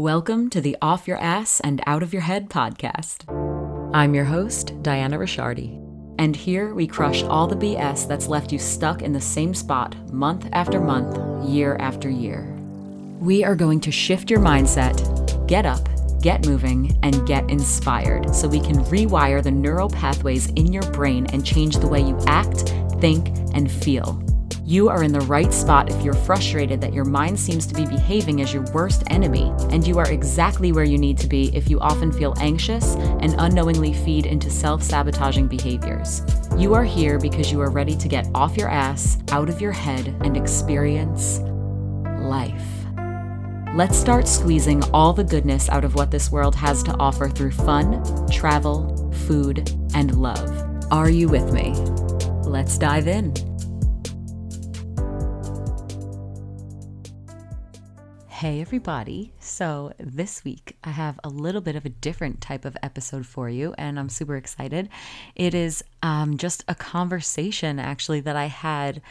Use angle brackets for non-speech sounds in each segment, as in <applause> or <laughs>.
Welcome to the Off Your Ass and Out of Your Head podcast. I'm your host, Diana Ricciardi, and here we crush all the BS that's left you stuck in the same spot month after month, year after year. We are going to shift your mindset, get up, get moving, and get inspired so we can rewire the neural pathways in your brain and change the way you act, think, and feel you are in the right spot if you're frustrated that your mind seems to be behaving as your worst enemy, and you are exactly where you need to be if you often feel anxious and unknowingly feed into self sabotaging behaviors. You are here because you are ready to get off your ass, out of your head, and experience life. Let's start squeezing all the goodness out of what this world has to offer through fun, travel, food, and love. Are you with me? Let's dive in. Hey, everybody. So, this week I have a little bit of a different type of episode for you, and I'm super excited. It is um, just a conversation actually that I had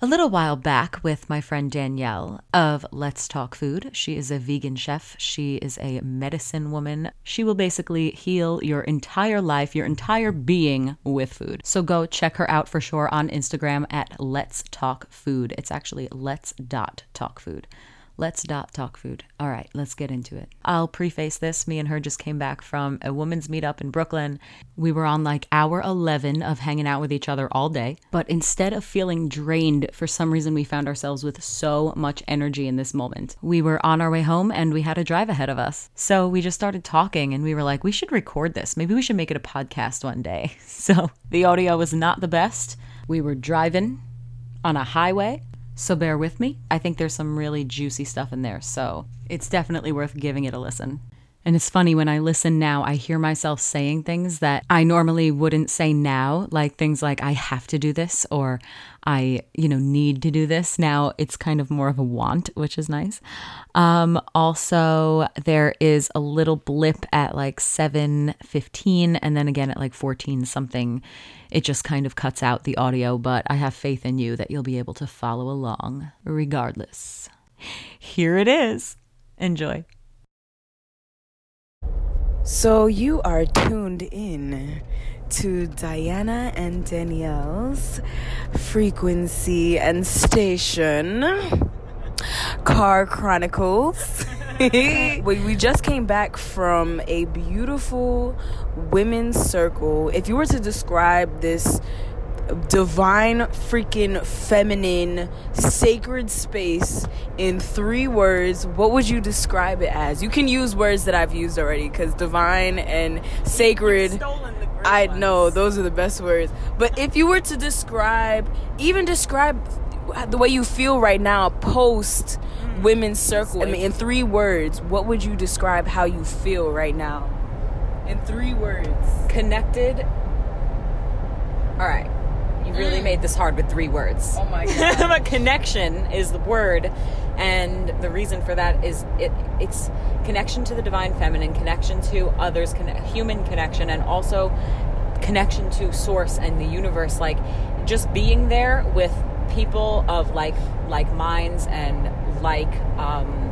a little while back with my friend Danielle of Let's Talk Food. She is a vegan chef, she is a medicine woman. She will basically heal your entire life, your entire being with food. So go check her out for sure on Instagram at Let's Talk Food. It's actually Let's Dot Talk Food. Let's dot talk food. All right, let's get into it. I'll preface this. Me and her just came back from a women's meetup in Brooklyn. We were on like hour 11 of hanging out with each other all day. But instead of feeling drained, for some reason, we found ourselves with so much energy in this moment. We were on our way home and we had a drive ahead of us. So we just started talking and we were like, we should record this. Maybe we should make it a podcast one day. <laughs> So the audio was not the best. We were driving on a highway so bear with me. I think there's some really juicy stuff in there. So it's definitely worth giving it a listen. And it's funny when I listen now, I hear myself saying things that I normally wouldn't say now, like things like I have to do this or I, you know, need to do this. Now it's kind of more of a want, which is nice. Um, also, there is a little blip at like 7:15 and then again at like 14 something. It just kind of cuts out the audio, but I have faith in you that you'll be able to follow along regardless. Here it is. Enjoy. So you are tuned in to Diana and Danielle's frequency and station car chronicles. <laughs> we, we just came back from a beautiful women's circle. If you were to describe this divine, freaking feminine, sacred space in three words, what would you describe it as? You can use words that I've used already because divine and sacred. I know those are the best words. But if you were to describe, even describe the way you feel right now post mm. women's circle, I mean, in three words, what would you describe how you feel right now? In three words. Connected. All right really made this hard with three words. Oh my <laughs> god. but connection is the word and the reason for that is it it's connection to the divine feminine, connection to others, con- human connection and also connection to source and the universe like just being there with people of like like minds and like um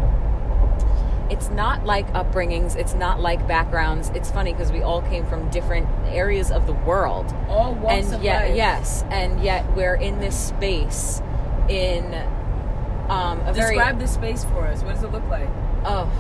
it's not like upbringings it's not like backgrounds. It's funny because we all came from different areas of the world. All walks and of yet life. yes and yet we're in this space in um a describe very, the space for us. What does it look like? Oh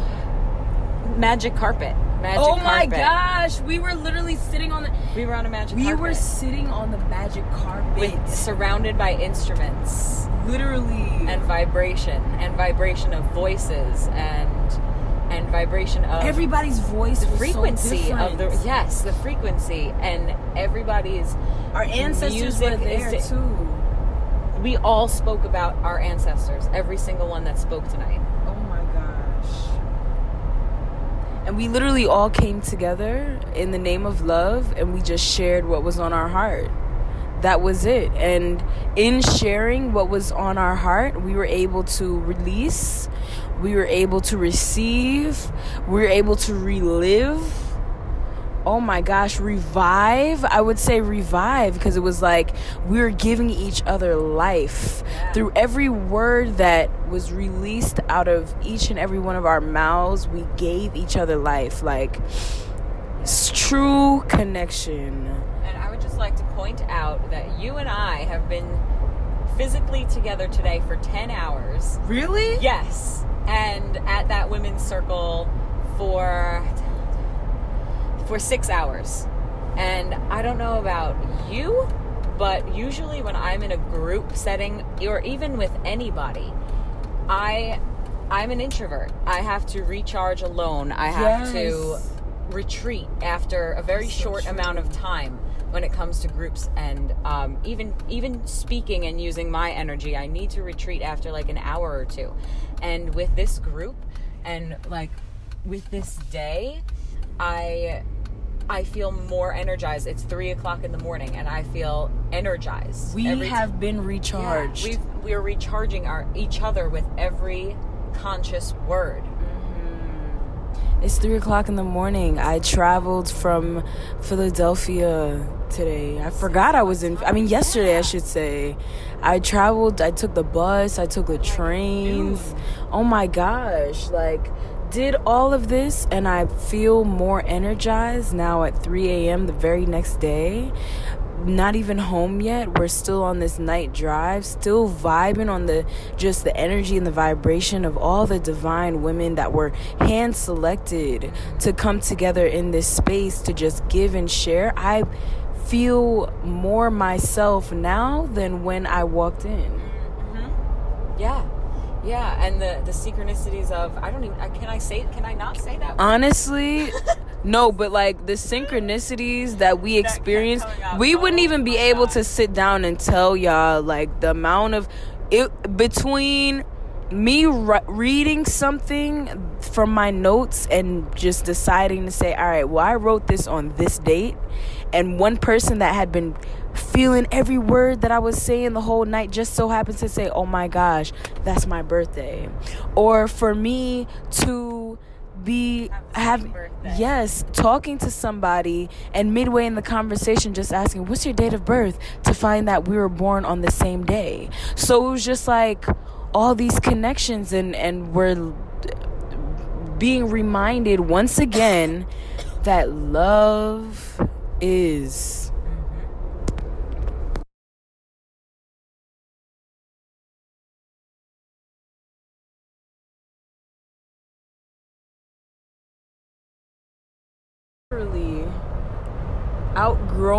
magic carpet. Magic carpet. oh my gosh we were literally sitting on the we were on a magic carpet. we carpet. were sitting on the magic carpet. With surrounded by instruments. Literally. And vibration and vibration of voices and vibration of everybody's voice the frequency so of the yes the frequency. And everybody's our ancestors were there is, too. We all spoke about our ancestors every single one that spoke tonight. Oh my gosh. And we literally all came together in the name of love and we just shared what was on our heart. That was it. And in sharing what was on our heart we were able to release we were able to receive, we were able to relive oh my gosh, revive. I would say revive because it was like we were giving each other life through every word that was released out of each and every one of our mouths. We gave each other life, like true connection. And I would just like to point out that you and I have been physically together today for 10 hours. Really? Yes. And at that women's circle for for 6 hours. And I don't know about you, but usually when I'm in a group setting or even with anybody, I I'm an introvert. I have to recharge alone. I have to retreat after a very So short true. amount of time when it comes to groups and um, even even speaking and using my energy i need to retreat after like an hour or two. And with this group and like with this day i i feel more energized. It's three o'clock in the morning and i feel energized We Every t- have been yeah, recharged. we've, we're recharging our each other with every conscious word It's three o'clock in the morning. I traveled from Philadelphia today. I forgot I was in. I mean, yesterday I should say. I traveled. I took the bus. I took the trains. Oh my gosh! Like, did all of this, and I feel more energized now at 3 a.m. the very next day not even home yet. We're still on this night drive, still vibing on the just the energy and the vibration of all the divine women that were hand selected to come together in this space to just give and share. I feel more myself now than when I walked in. Mm-hmm. yeah yeah and the the synchronicities of i don't even can i say can i not say that Honestly, <laughs> no, but like the synchronicities that we experience, we wouldn't even be able to sit down and tell y'all like the amount of it between me re- reading something from my notes and just deciding to say, all right, well, I wrote this on this date, and one person that had been feeling every word that I was saying the whole night just so happens to say, oh my gosh, that's my birthday. Or for me to be Have yes talking to somebody and midway in the conversation just asking what's your date of birth? to find that we were born on the same day. So it was just like all these connections and and we're being reminded once again that love is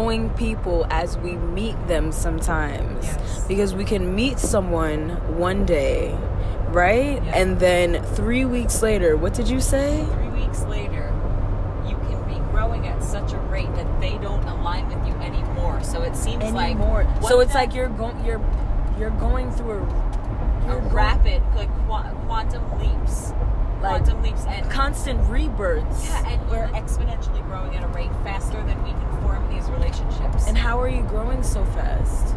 outgrowing people as we meet them sometimes. Yes. because we can meet someone one day right? Yeah. and then 3 weeks later what did you say? Three weeks later you can be growing at such a rate that they don't align with you anymore. So it seems like anymore. what so it's that- like you're going you're you're going through a, a going- rapid like qua- quantum leaps Like, leaps and constant rebirths. Yeah and we're exponentially growing at a rate faster than we can form these relationships. And how are you growing so fast?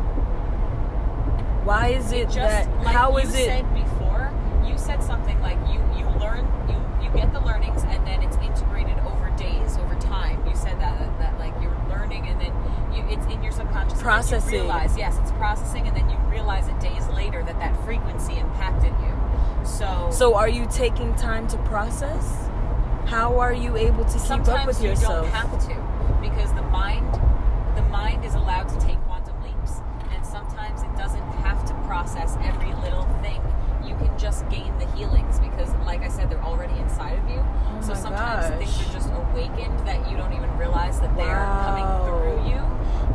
Why is it, just that like how you it said before you said something like you you learn you you get the learnings and then it's integrated over days over time. You said that that, that like you're learning and then you it's in your subconscious Processing. you realize yes it's processing and then you realize it days later that that frequency impacted you so So are you taking time to process? How are you able to keep up with you yourself? don't have to because the mind the mind is allowed to take quantum leaps and sometimes it doesn't have to process every little thing you can just gain the healings because like i said they're already inside of you Oh so sometimes things are just awakened that you don't even realize that they're Wow. coming through you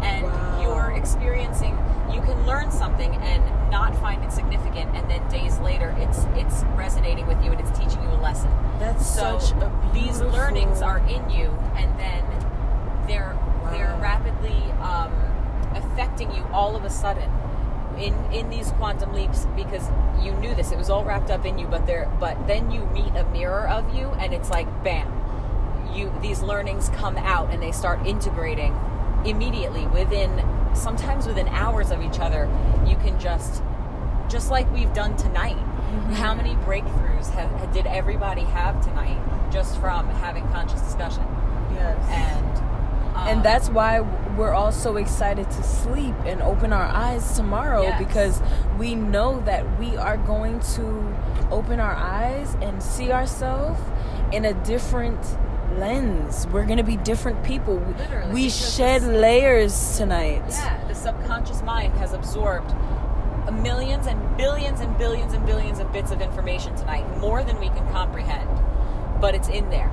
and Wow. you're experiencing you can learn something and not find it significant and then days later it's it's resonating with you and it's teaching you a lesson. That's so such a these learnings are in you and then they're they're rapidly um, affecting you all of a sudden in in these quantum leaps because you knew this. It was all wrapped up in you but there but then you meet a mirror of you and it's like bam you these learnings come out and they start integrating immediately within sometimes within hours of each other you can just just like we've done tonight how many breakthroughs have, did everybody have tonight just from having conscious discussion Yes. and and Um, that's why we're all so excited to sleep and open our eyes tomorrow Yes. because we know that we are going to open our eyes and see ourselves in a different lens. We're going to be different people. We- Literally, we shed layers tonight. Yeah, the subconscious mind has absorbed millions and billions and billions and billions of bits of information tonight, more than we can comprehend. But it's in there.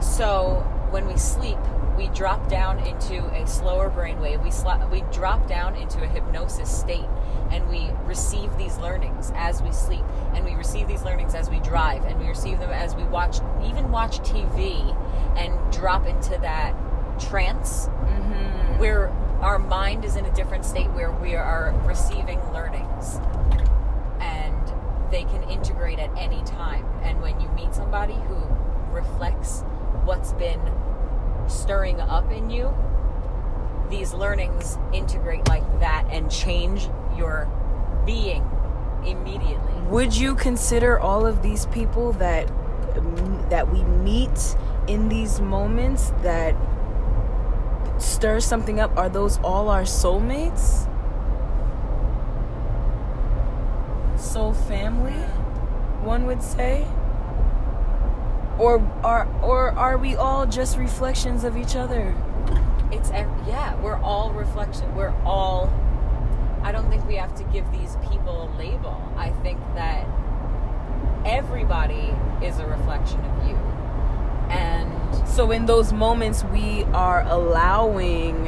So when we sleep, we drop down into a slower brainwave. We sla- we drop down into a hypnosis state, and we receive these learnings as we sleep, and we receive these learnings as we drive, and we receive them as we watch, even watch TV, and drop into that trance mm-hmm. where our mind is in a different state where we are receiving learnings. And they can integrate at any time. And when you meet somebody who reflects what's been stirring up in you these learnings integrate like that and change your being immediately Would you consider all of these people that that we meet in these moments that stir something up are those all our soulmates? Soul family, one would say? Or are or are we all just reflections of each other? it's yeah we're all reflection we're all i don't think we have to give these people a label i think that everybody is a reflection of you and So in those moments, we are allowing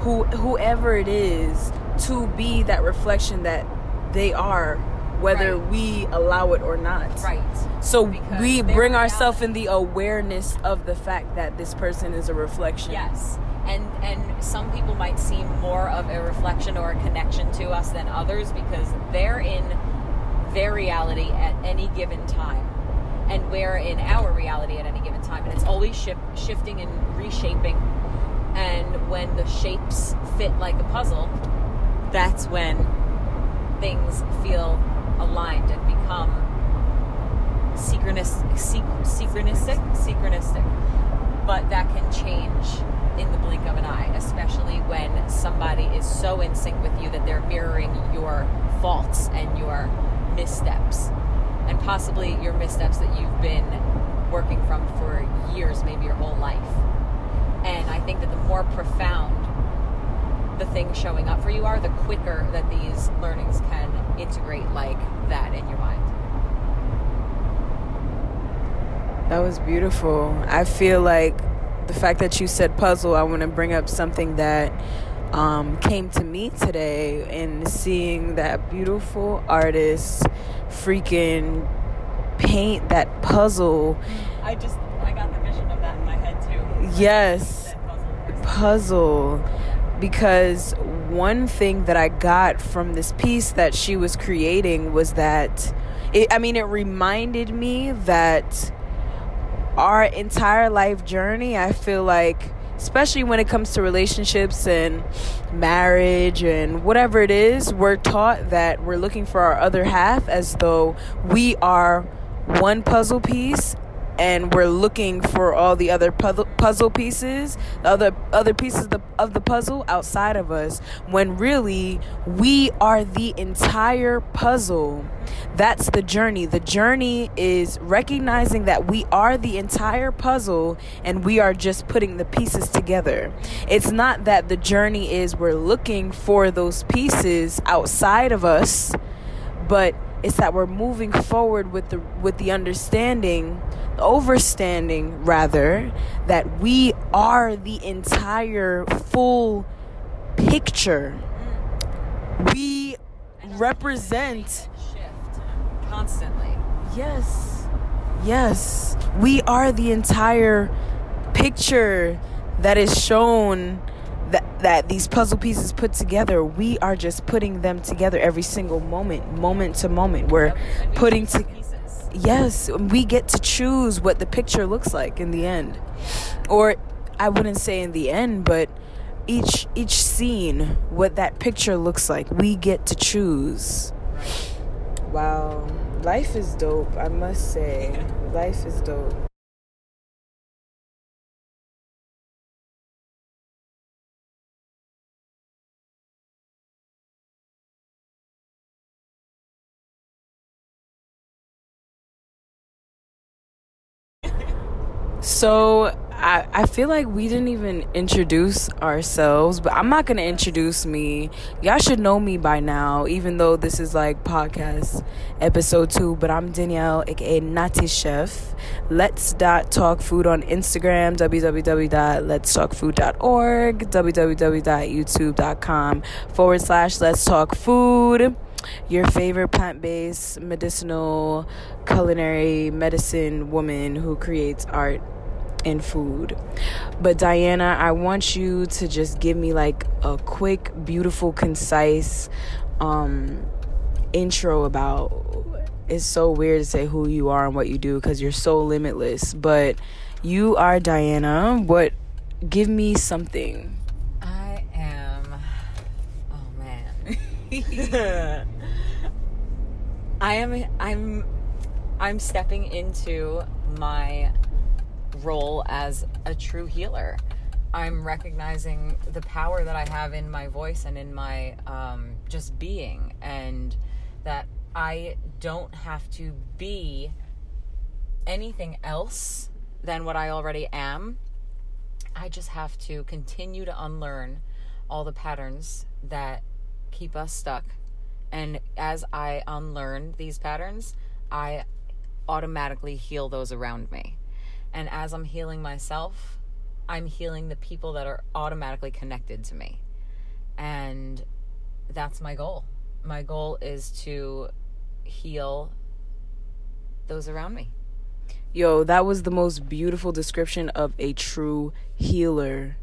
who whoever it is to be that reflection that they are, whether Right. we allow it or not. right So Because we bring ourselves in the awareness of the fact that this person is a reflection. yes and and some people might seem more of a reflection or a connection to us than others because they're in their reality at any given time. And we're in our reality at any given time. And it's always shif- shifting and reshaping. And when the shapes fit like a puzzle that's when things feel aligned and become synchronous, synch- synchronistic synchronistic. But that can change in the blink of an eye especially when somebody is so in sync with you that they're mirroring your faults and your missteps. And possibly your missteps that you've been working from for years maybe your whole life. And i think that the more profound the things showing up for you are the quicker that these learnings can integrate like that in your mind. That was beautiful. I feel like the fact that you said puzzle, I want to bring up something that um, came to me today in seeing that beautiful artist freaking paint that puzzle. i just i got the vision of that in my head too Yes, puzzle. Because one thing that I got from this piece that she was creating was that, it, I mean, it reminded me that our entire life journey, I feel like, especially when it comes to relationships and marriage and whatever it is, we're taught that we're looking for our other half as though we are one puzzle piece and we're looking for all the other puzzle pieces, the other other pieces of the, of the puzzle outside of us, when really we are the entire puzzle. That's the journey. The journey is recognizing that we are the entire puzzle and we are just putting the pieces together. It's not that the journey is we're looking for those pieces outside of us, but it's that we're moving forward with the with the understanding the overstanding rather that we are the entire full picture we represent constantly. Yes. Yes. We are the entire picture that is shown that, that these puzzle pieces put together. We are just putting them together every single moment moment to moment. We're Yep, putting choose the to pieces. Yes we get to choose what the picture looks like in the end. Or i wouldn't say in the end but each each scene what that picture looks like we get to choose. Wow life is dope i must say. Life is dope So I, I feel like we didn't even introduce ourselves, but I'm not gonna introduce me. Y'all should know me by now, even though this is like podcast episode two. But I'm Danielle, aka Natty Chef. Let's dot talk food on Instagram, www.letstalkfood.org, www.youtube.com forward slash Let's Talk Food your favorite plant based medicinal culinary medicine woman who creates art and food. But Diana, I want you to just give me like a quick, beautiful, concise um, intro about. It's so weird to say who you are and what you do because you're so limitless. But you are Diana. What? Give me something. I am. Oh man. <laughs> <laughs> I am. I'm. I'm stepping into my role as a true healer. I'm recognizing the power that I have in my voice and in my um, just being, and that I don't have to be anything else than what I already am. I just have to continue to unlearn all the patterns that keep us stuck. And as I unlearn these patterns, I automatically heal those around me. And as I'm healing myself, I'm healing the people that are automatically connected to me. And that's my goal. My goal is to heal those around me. Yo, that was the most beautiful description of a true healer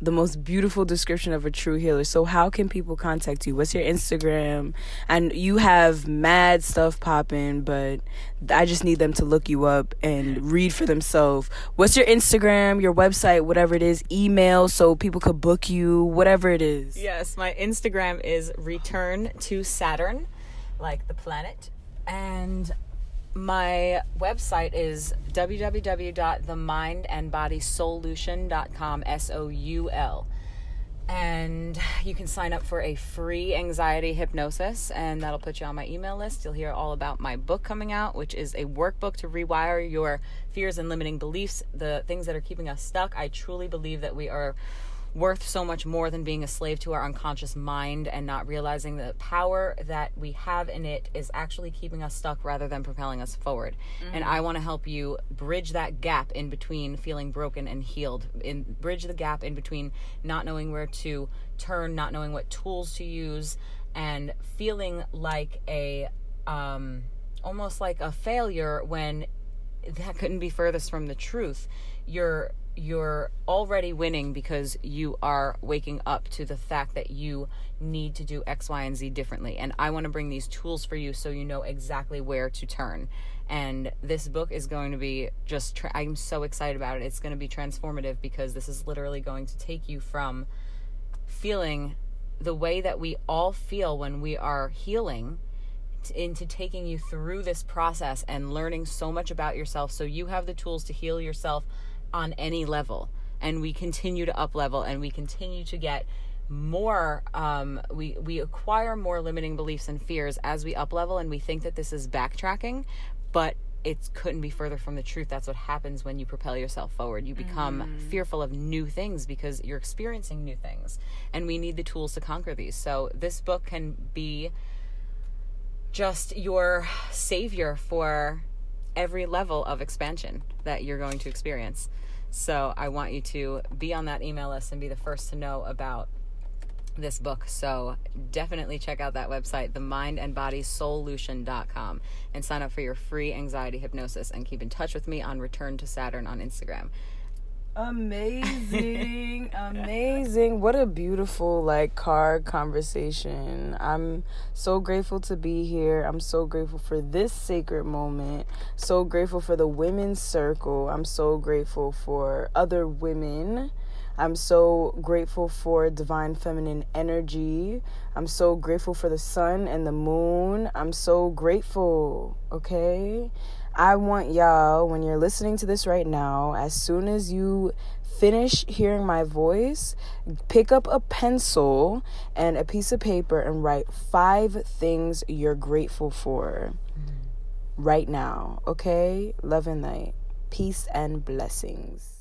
the most beautiful description of a true healer. So how can people contact you? What's your Instagram? And you have mad stuff popping, but I just need them to look you up and read for themselves. What's your Instagram, your website, whatever it is, email so people could book you, whatever it is. Yes, my Instagram is return to Saturn, like the planet. And my website is www.themindandbodysoulution.com s-o-u-l and you can sign up for a free anxiety hypnosis and that'll put you on my email list. You'll hear all about my book coming out which is a workbook to rewire your fears and limiting beliefs the things that are keeping us stuck. I truly believe that we are worth so much more than being a slave to our unconscious mind and not realizing the power that we have in it is actually keeping us stuck rather than propelling us forward. Mm-hmm. And I want to help you bridge that gap in between feeling broken and healed, in bridge the gap in between not knowing where to turn, not knowing what tools to use, and feeling like a um, almost like a failure when that couldn't be furthest from the truth. You're you're already winning because you are waking up to the fact that you need to do X, Y, and Z differently. And I want to bring these tools for you so you know exactly where to turn. And this book is going to be just, tra- I'm so excited about it. It's going to be transformative because this is literally going to take you from feeling the way that we all feel when we are healing into taking you through this process and learning so much about yourself so you have the tools to heal yourself on any level. And we continue to up level and we continue to get more um, we we acquire more limiting beliefs and fears as we up level and we think that this is backtracking but it couldn't be further from the truth. That's what happens when you propel yourself forward. You become mm. fearful of new things because you're experiencing new things. And we need the tools to conquer these. So this book can be just your savior for every level of expansion that you're going to experience so I want you to be on that email list and be the first to know about this book. So definitely check out that website, themindandbodysoulution.com, and sign up for your free anxiety hypnosis and keep in touch with me on Return to Saturn on Instagram. Amazing, amazing. What a beautiful like car conversation. I'm so grateful to be here. I'm so grateful for this sacred moment. So grateful for the women's circle. I'm so grateful for other women. I'm so grateful for divine feminine energy. I'm so grateful for the sun and the moon. I'm so grateful, okay? I want y'all, when you're listening to this right now, as soon as you finish hearing my voice, pick up a pencil and a piece of paper and write five things you're grateful for mm-hmm. right now, okay? Love and light. Peace and blessings.